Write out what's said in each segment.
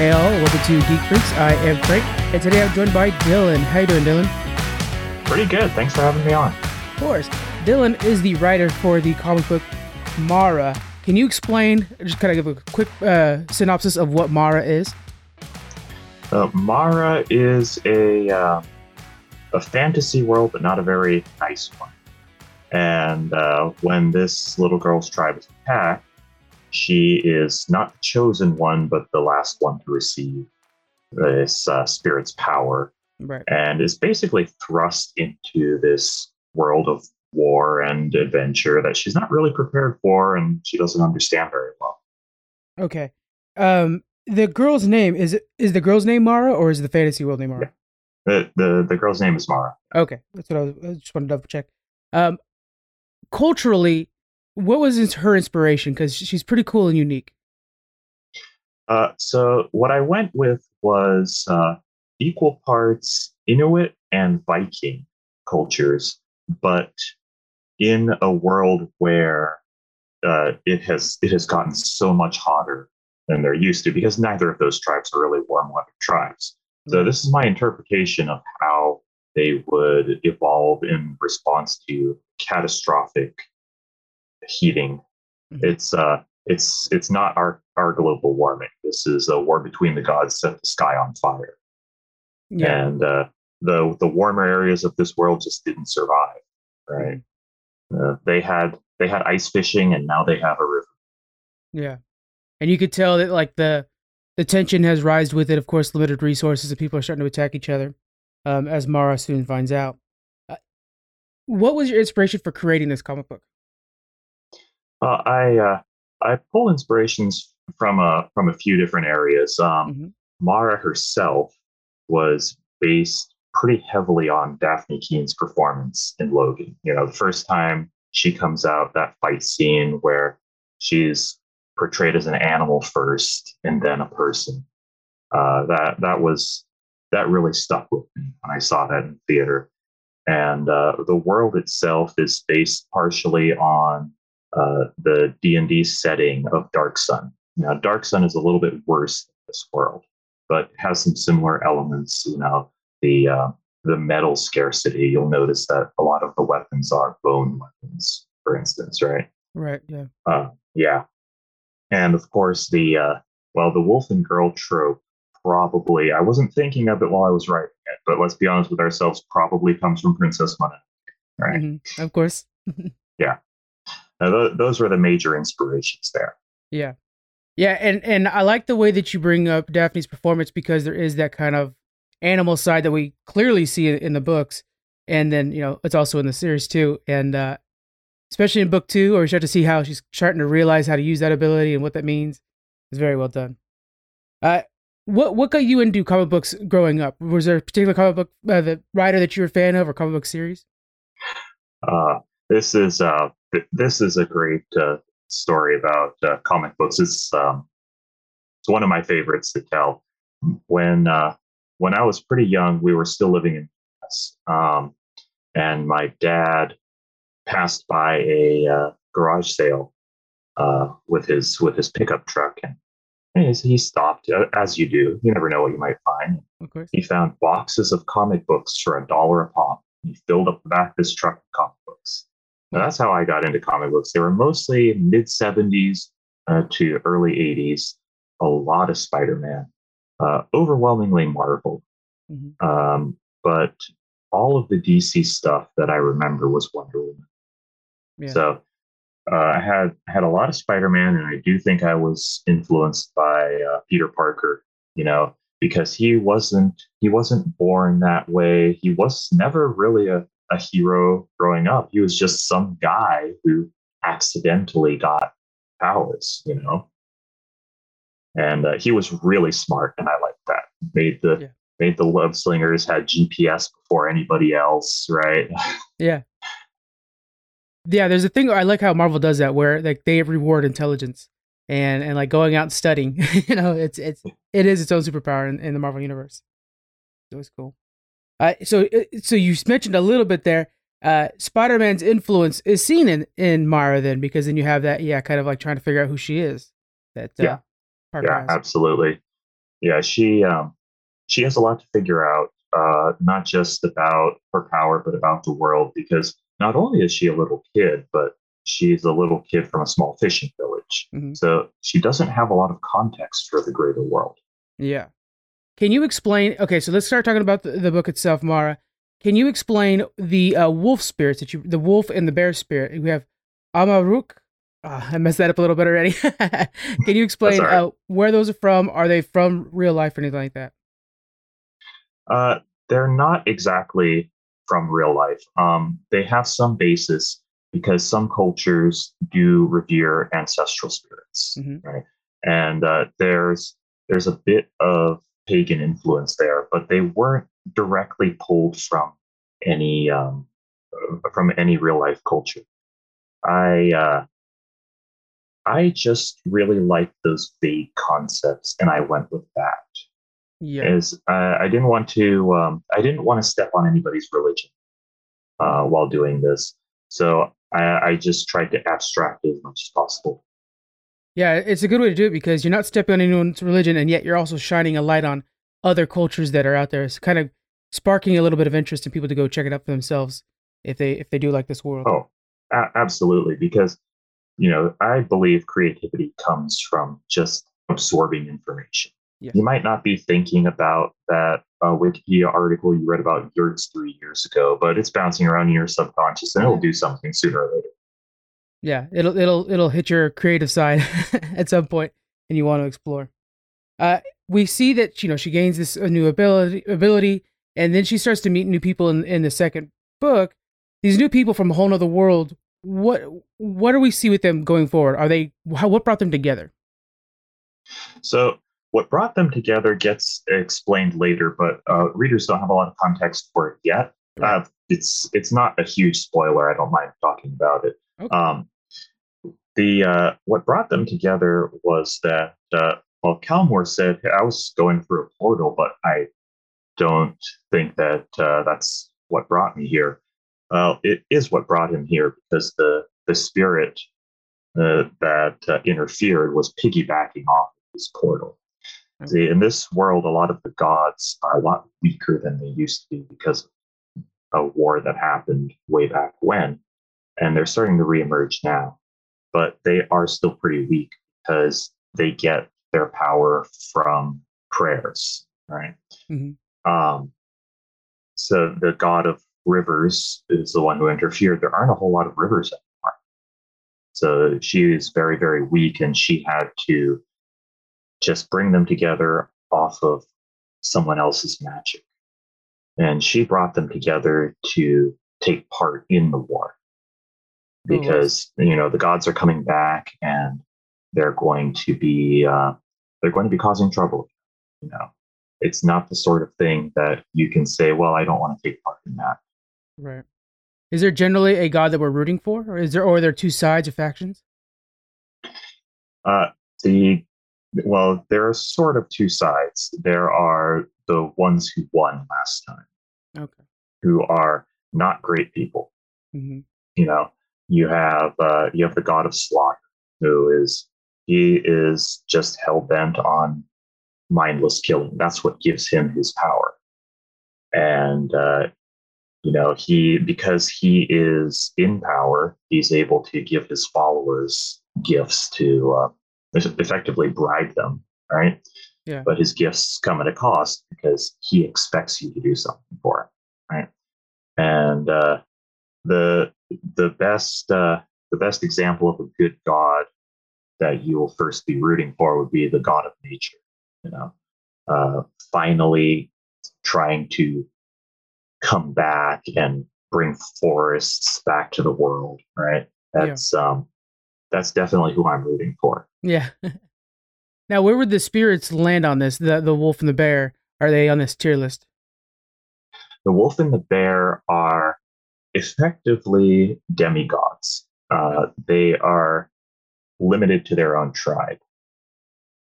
Hey all, welcome to Geek Freaks. I am Frank, and today I'm joined by Dylan. How you doing, Dylan? Pretty good. Thanks for having me on. Of course. Dylan is the writer for the comic book Mara. Can you explain, just kind of give a quick uh, synopsis of what Mara is? Uh, Mara is a uh, a fantasy world, but not a very nice one. And uh, when this little girl's tribe is attacked, she is not the chosen one, but the last one to receive this uh, spirit's power, Right. and is basically thrust into this world of war and adventure that she's not really prepared for, and she doesn't understand very well. Okay. Um, the girl's name is is the girl's name Mara or is the fantasy world name Mara? The the, the girl's name is Mara. Okay, that's what I, was, I just wanted to double check. Um, culturally, what was her inspiration? Because she's pretty cool and unique. Uh, so what I went with was uh, equal parts Inuit and Viking cultures, but in a world where uh, it has it has gotten so much hotter than they're used to, because neither of those tribes are really warm weather tribes. So this is my interpretation of how they would evolve in response to catastrophic heating. Mhm. It's uh it's it's not our our global warming. This is a war between the gods set the sky on fire. Yeah. And uh the the warmer areas of this world just didn't survive, right? Uh, they had they had ice fishing and now they have a river. Yeah. And you could tell that like the the tension has rised with it, of course, limited resources and people are starting to attack each other. Um, as Mara soon finds out. Uh, what was your inspiration for creating this comic book? Uh, I uh, I pull inspirations from a from a few different areas. Um, Mhm. Mara herself was based pretty heavily on Dafne Keen's performance in Logan. You know, the first time she comes out, that fight scene where she's portrayed as an animal first and then a person. Uh, that that was that really stuck with me when I saw that in theater. And uh, the world itself is based partially on uh, the D and D setting of Dark Sun. Now, Dark Sun is a little bit worse than this world, but has some similar elements. You know, the uh, the metal scarcity. You'll notice that a lot of the weapons are bone weapons, for instance, right? Right. Yeah. Uh, yeah, and of course the uh, well, the wolf and girl trope. Probably, I wasn't thinking of it while I was writing it, but let's be honest with ourselves. Probably comes from Princess Mononoke, right? Mhm. Of course. Now, th- those were the major inspirations there. Yeah. Yeah, and and I like the way that you bring up Dafne's performance because there is that kind of animal side that we clearly see in, the books, and then you know it's also in the series too, and uh, especially in book two, where we start to see how she's starting to realize how to use that ability and what that means. It's very well done. Uh, what what got you into comic books growing up? Was there a particular comic book uh, the writer that you were a fan of, or comic book series? Uh, this is uh, th- this is a great uh, story about uh, comic books. It's um, it's one of my favorites to tell. When uh, when I was pretty young, we were still living in the US, um, and my dad passed by a uh, garage sale uh, with his with his pickup truck, and he he stopped uh, as you do. You never know what you might find. Of. He found boxes of comic books for a dollar a pop. He filled up the back of his truck with comic. Now, that's how I got into comic books. They were mostly mid 70s uh, to early 80s. A lot of Spider Man, uh, overwhelmingly Marvel. Mhm. Um, but all of the DC stuff that I remember was Wonder Woman. Yeah. So uh, I had had a lot of Spider Man, and I do think I was influenced by uh, Peter Parker. You know, because he wasn't he wasn't born that way. He was never really a, a hero growing up. He was just some guy who accidentally got powers. You know, and uh, he was really smart, and I liked that. Made the Yeah. made the love slingers had GPS before anybody else, right? Yeah. Yeah, there's a thing I like how Marvel does that where like they reward intelligence and and like going out and studying. you know, it's it's it is its own superpower in, in the Marvel universe. It was cool. Uh, so uh, so you mentioned a little bit there. Uh, Spider-Man's influence is seen in in Mara then because then you have that yeah kind of like trying to figure out who she is. That uh, Yeah. Parker yeah, has. absolutely. yeah, she um, she has a lot to figure out, uh, not just about her power, but about the world. Because not only is she a little kid, but she's a little kid from a small fishing village, mm-hmm. so she doesn't have a lot of context for the greater world. Yeah. Can you explain? Okay, so let's start talking about the, the book itself, Mara. Can you explain the uh, wolf spirits that you, the wolf and the bear spirit? We have Amaruk. Oh, I messed that up a little bit already. Can you explain right. uh, where those are from? Are they from real life or anything like that? Uh, they're not exactly from real life. Um, they have some basis because some cultures do revere ancestral spirits, mm-hmm. right? And uh, there's there's a bit of pagan influence there, but they weren't directly pulled from any um, from any real life culture. I uh, I just really liked those vague concepts, and I went with that. Yeah, as uh, I didn't want to um, I didn't want to step on anybody's religion uh, while doing this, so I, I just tried to abstract as much as possible. Yeah, it's a good way to do it because you're not stepping on anyone's religion, and yet you're also shining a light on other cultures that are out there. It's kind of sparking a little bit of interest in people to go check it out for themselves if they if they do like this world. Oh, a- absolutely. Because you know, I believe creativity comes from just absorbing information. Yeah. You might not be thinking about that uh, Wikipedia article you read about yurts three years ago, but it's bouncing around in your subconscious, and it'll do something sooner or later. Yeah, it'll it'll it'll hit your creative side at some point, and you want to explore. Uh, we see that you know she gains this new ability ability, and then she starts to meet new people in in the second book. These new people from a whole other world. What what do we see with them going forward? Are they how, what brought them together? So what brought them together gets explained later, but uh, readers don't have a lot of context for it yet. Uh, it's it's not a huge spoiler. I don't mind talking about it. Okay. Um, the uh, what brought them together was that uh, well, Calmore said I was going through a portal, but I don't think that uh, that's what brought me here. Well, it is what brought him here because the the spirit uh, that uh, interfered was piggybacking off this portal. Okay. See, in this world, a lot of the gods are a lot weaker than they used to be because of a war that happened way back when, and they're starting to reemerge now. But they are still pretty weak because they get their power from prayers, right? Mm-hmm. Um, so the god of rivers is the one who interfered. There aren't a whole lot of rivers anymore. So she is very, very weak, and she had to just bring them together off of someone else's magic. And she brought them together to take part in the war because, you know, the gods are coming back and they're going to be uh, they're going to be causing trouble. You know, it's not the sort of thing that you can say, "Well, I don't want to take part in that." Right. Is there generally a god that we're rooting for, or is there, or are there two sides or factions? Uh, the well, there are sort of two sides. There are the ones who won last time, okay, who are not great people. Mm-hmm. You know, you have uh, you have the god of slaughter, who is he is just hell bent on mindless killing. That's what gives him his power. And, uh, you know, he, because he is in power, he's able to give his followers gifts to uh, effectively bribe them, right? Yeah. But his gifts come at a cost because he expects you to do something for him, right? And uh, the the best uh, the best example of a good god that you will first be rooting for would be the god of nature. You know, uh, finally trying to come back and bring forests back to the world. Right. That's yeah. um, that's definitely who I'm rooting for. Yeah. now, where would the spirits land on this? The the wolf and the bear are they on this tier list? The wolf and the bear are effectively demigods. Uh, they are limited to their own tribe.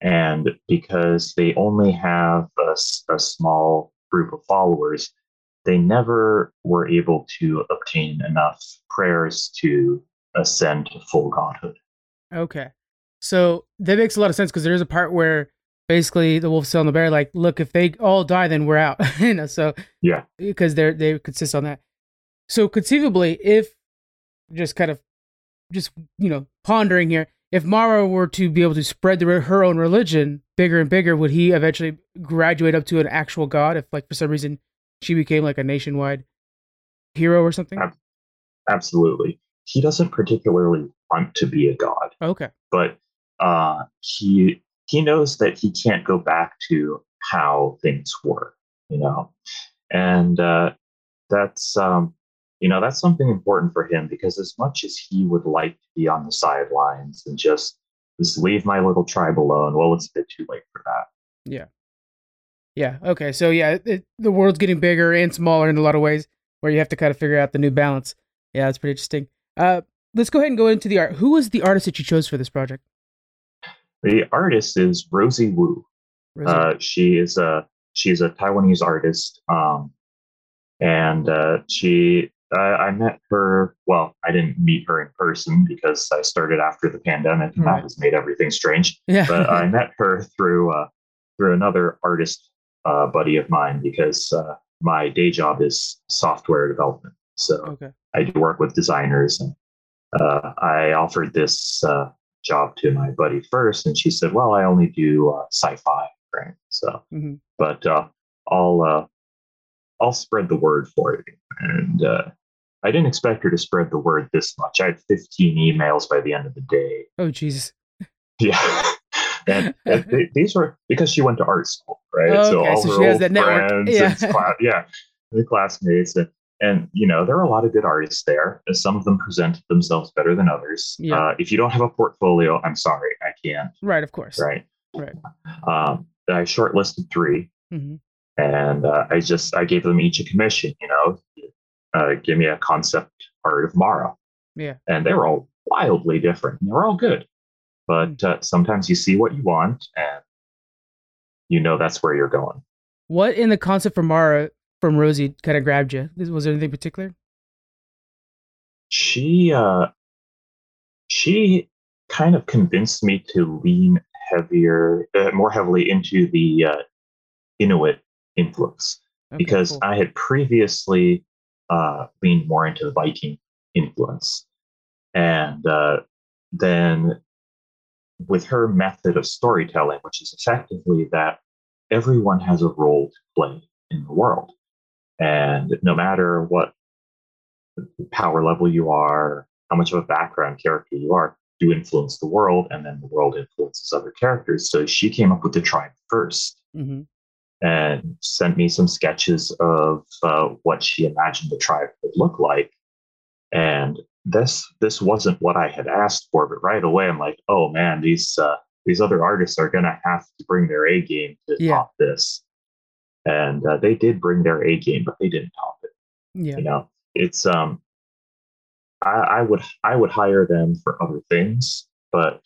And because they only have a, a small group of followers, they never were able to obtain enough prayers to ascend to full godhood. Okay. So that makes a lot of sense because there is a part where basically the wolf selling the bear like look if they all die then we're out you know so yeah because they're they consist on that so conceivably if just kind of just you know pondering here if mara were to be able to spread the, her own religion bigger and bigger would he eventually graduate up to an actual god if like for some reason she became like a nationwide hero or something? Absolutely. He doesn't particularly want to be a god. Okay. But uh he he knows that he can't go back to how things were, you know, and uh, that's um, you know that's something important for him because as much as he would like to be on the sidelines and just just leave my little tribe alone, well, it's a bit too late for that. Yeah. Yeah. Okay. So yeah, it, the world's getting bigger and smaller in a lot of ways, where you have to kind of figure out the new balance. Yeah, that's pretty interesting. Uh, let's go ahead and go into the art. Who was the artist that you chose for this project? The artist is Rosie Wu. Rosie. Uh, she is a she's a Taiwanese artist, um, and uh, she I, I, met her. Well, I didn't meet her in person because I started after the pandemic, and right. that has made everything strange. Yeah. but I met her through uh, through another artist uh, buddy of mine because uh, my day job is software development. So okay. I do work with designers, and uh, I offered this job to my buddy first, and she said, "Well, I only do uh, sci-fi, right? So, mm-hmm. but uh, I'll uh, I'll spread the word for you." And uh, I didn't expect her to spread the word this much. I had 15 emails by the end of the day. Oh, Jesus. Yeah. and, and they, these were because she went to art school, right? Oh, so all so her old friends, yeah. and class, yeah, the classmates, and and you know there are a lot of good artists there some of them present themselves better than others yeah. Uh, if you don't have a portfolio i'm sorry i can't right of course right right um, i shortlisted 3 mm-hmm. and uh, i just i gave them each a commission you know uh, give me a concept art of mara yeah and they were all wildly different they were all good but mm. uh, sometimes you see what you want and you know that's where you're going what in the concept for mara from Rosie kind of grabbed you? Was there anything particular? She uh, she kind of convinced me to lean heavier, uh, more heavily into the uh, Inuit influence okay, because cool. I had previously uh, leaned more into the Viking influence, and uh, then with her method of storytelling, which is effectively that everyone has a role to play in the world. And no matter what power level you are, how much of a background character you are, you influence the world, and then the world influences other characters. So she came up with the tribe 1st mm-hmm. And sent me some sketches of uh, what she imagined the tribe would look like. And this this wasn't what I had asked for, but right away I'm like, oh man, these uh, these other artists are gonna have to bring their A game to yeah. top this and uh, they did bring their A game, but they didn't top it. Yeah, you know, it's um, I, I would I would hire them for other things, but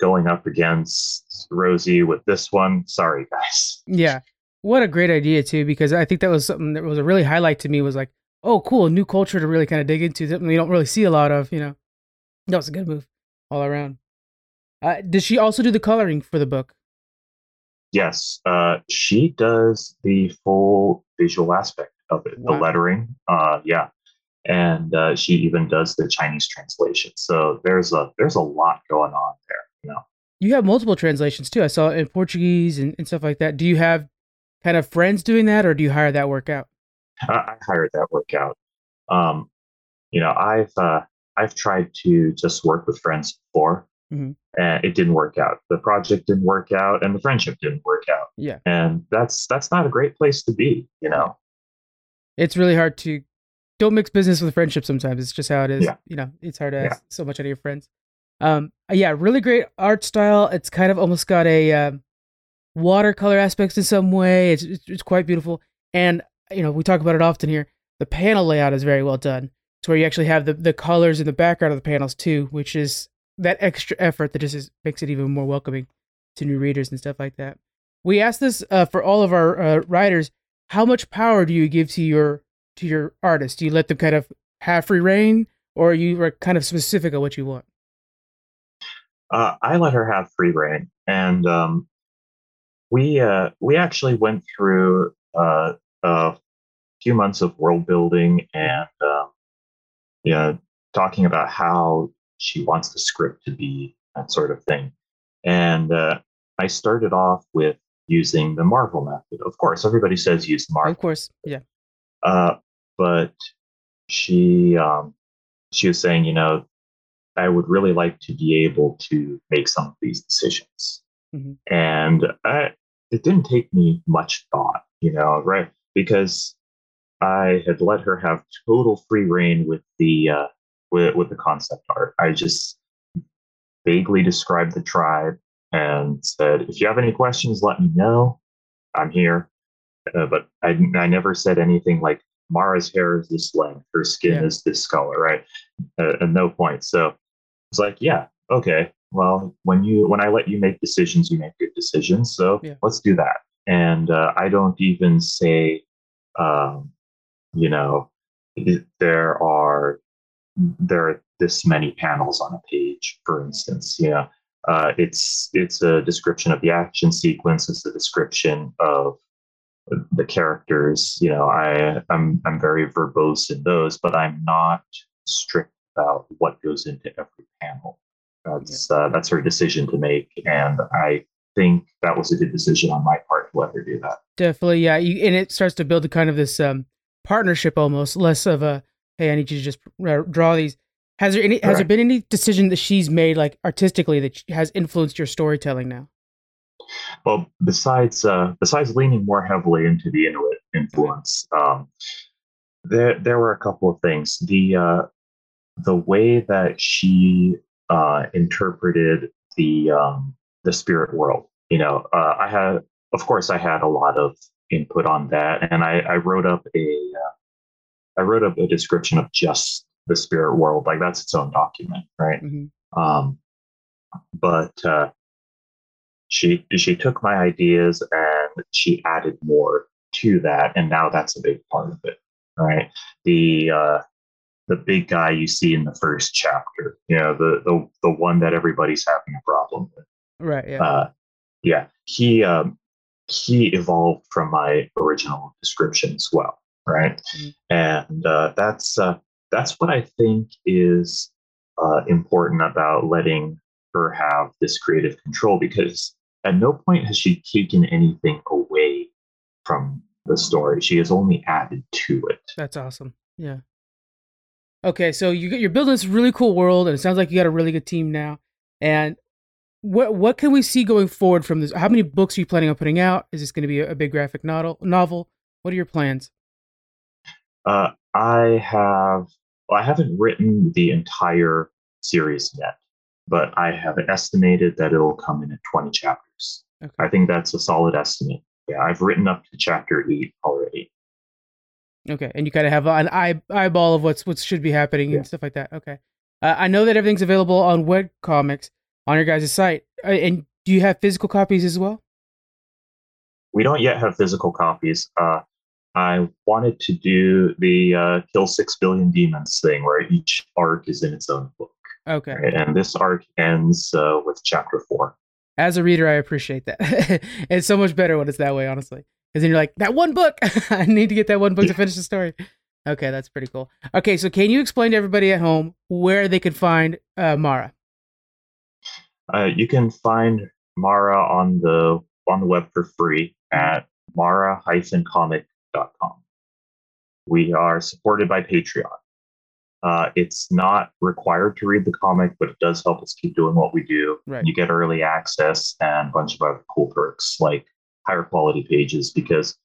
going up against Rosie with this one, sorry guys. Yeah, what a great idea too, because I think that was something that was a really highlight to me. Was like, oh, cool, new culture to really kind of dig into, something you don't really see a lot of. You know, that was a good move all around. Uh, did she also do the coloring for the book? Yes, uh, she does the full visual aspect of it, wow. the lettering. Uh, yeah, and uh, she even does the Chinese translation. So there's a there's a lot going on there. You know, you have multiple translations too. I saw it in Portuguese and, and stuff like that. Do you have kind of friends doing that, or do you hire that work out? I hired that work out. Um, you know, I've uh, I've tried to just work with friends before, Mm-hmm. And it didn't work out. The project didn't work out, and the friendship didn't work out. Yeah, and that's that's not a great place to be. You know, it's really hard to don't mix business with friendship. Sometimes it's just how it is. Yeah. You know, it's hard to ask yeah. so much out of your friends. Um, yeah, really great art style. It's kind of almost got a uh, watercolor aspects in some way. It's, it's it's quite beautiful, and you know we talk about it often here. The panel layout is very well done. It's where you actually have the the colors in the background of the panels too, which is that extra effort that just is, makes it even more welcoming to new readers and stuff like that. We asked this uh, for all of our uh, writers. How much power do you give to your to your artists? Do you let them kind of have free reign, or are you are kind of specific on what you want? Uh, I let her have free reign, and um, we uh, we actually went through uh, a few months of world building and uh, yeah, talking about how she wants the script to be that sort of thing. And uh, I started off with using the Marvel method. Of course, everybody says use Marvel. Of course, yeah. Uh, but she um, she was saying, you know, I would really like to be able to make some of these decisions. Mm-hmm. And I, it didn't take me much thought, you know, right? Because I had let her have total free reign with the uh, with with the concept art. I just vaguely described the tribe and said, "If you have any questions, let me know. I'm here." Uh, but I I never said anything like Mara's hair is this length, her skin yeah. is this color, right? Uh, at no point. So it's like, yeah, okay. Well, when you when I let you make decisions, you make good decisions. So yeah. let's do that. And uh, I don't even say, um, you know, there are there are this many panels on a page, for instance. You know, uh, it's it's a description of the action sequence. It's a description of the characters. You know, I I'm I'm very verbose in those, but I'm not strict about what goes into every panel. That's uh, that's her decision to make, and I think that was a good decision on my part to let her do that. Definitely, yeah. You, and it starts to build a kind of this um, partnership almost, less of a hey, I need you to just draw these. Has there any? Has there been any decision that she's made, like artistically, that has influenced your storytelling now? Well, besides uh, besides leaning more heavily into the Inuit influence, um, there there were a couple of things. The uh, the way that she uh, interpreted the um, the spirit world. You know, uh, I had, of course, I had a lot of input on that, and I, I wrote up a uh, I wrote up a description of just the spirit world, like that's its own document, right? Mm-hmm. Um, but uh, she she took my ideas and she added more to that, and now that's a big part of it, right? The uh, the big guy you see in the first chapter, you know, the the the one that everybody's having a problem with, right? Yeah, uh, yeah. He um, he evolved from my original description as well right? Mm-hmm. And uh, that's uh, that's what I think is uh, important about letting her have this creative control because at no point has she taken anything away from the story. She has only added to it. That's awesome. Yeah. Okay, so you you're building this really cool world, and it sounds like you got a really good team now. And what what can we see going forward from this? How many books are you planning on putting out? Is this going to be a, a big graphic novel? Novel? What are your plans? Uh, I have, well, I haven't written the entire series yet, but I have estimated that it'll come in at 20 chapters. Okay. I think that's a solid estimate. Yeah, I've written up to chapter eight already. Okay, and you kind of have an eye eyeball of what's what should be happening yeah. and stuff like that. Okay, uh, I know that everything's available on web comics on your guys' site, uh, and do you have physical copies as well? We don't yet have physical copies. Uh, I wanted to do the uh, kill six billion demons thing, where each arc is in its own book. Okay. Right? And this arc ends uh, with chapter four. As a reader, I appreciate that. it's so much better when it's that way, honestly. Because then you're like, that one book, I need to get that one book to finish the story. Okay, that's pretty cool. Okay, so can you explain to everybody at home where they can find uh, Mara? Uh, you can find Mara on the on the web for free at mara-comic we are supported by Patreon. Uh, it's not required to read the comic, but it does help us keep doing what we do. Right. You get early access and a bunch of other cool perks like higher quality pages because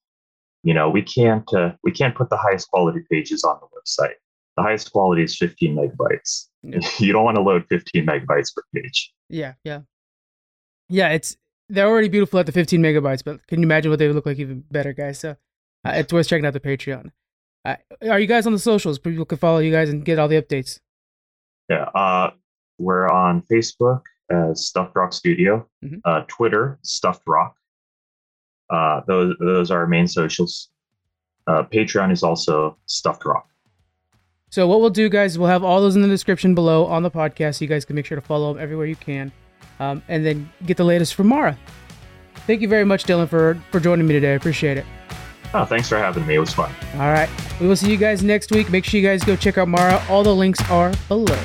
you know we can't uh, we can't put the highest quality pages on the website. The highest quality is 15 megabytes. Yeah. You don't want to load 15 megabytes per page. Yeah, yeah, yeah. It's they're already beautiful at the 15 megabytes, but can you imagine what they would look like even better, guys? So uh, it's worth checking out the Patreon. Uh, are you guys on the socials? People can follow you guys and get all the updates. Yeah, uh, we're on Facebook as Stuffed Rock Studio, mm-hmm. uh, Twitter Stuffed Rock. Uh, those those are our main socials. Uh, Patreon is also Stuffed Rock. So what we'll do, guys, we'll have all those in the description below on the podcast. So you guys can make sure to follow them everywhere you can, um, and then get the latest from Mara. Thank you very much, Dylan, for for joining me today. I appreciate it. Oh, thanks for having me. It was fun. All right. We will see you guys next week. Make sure you guys go check out Mara. All the links are below.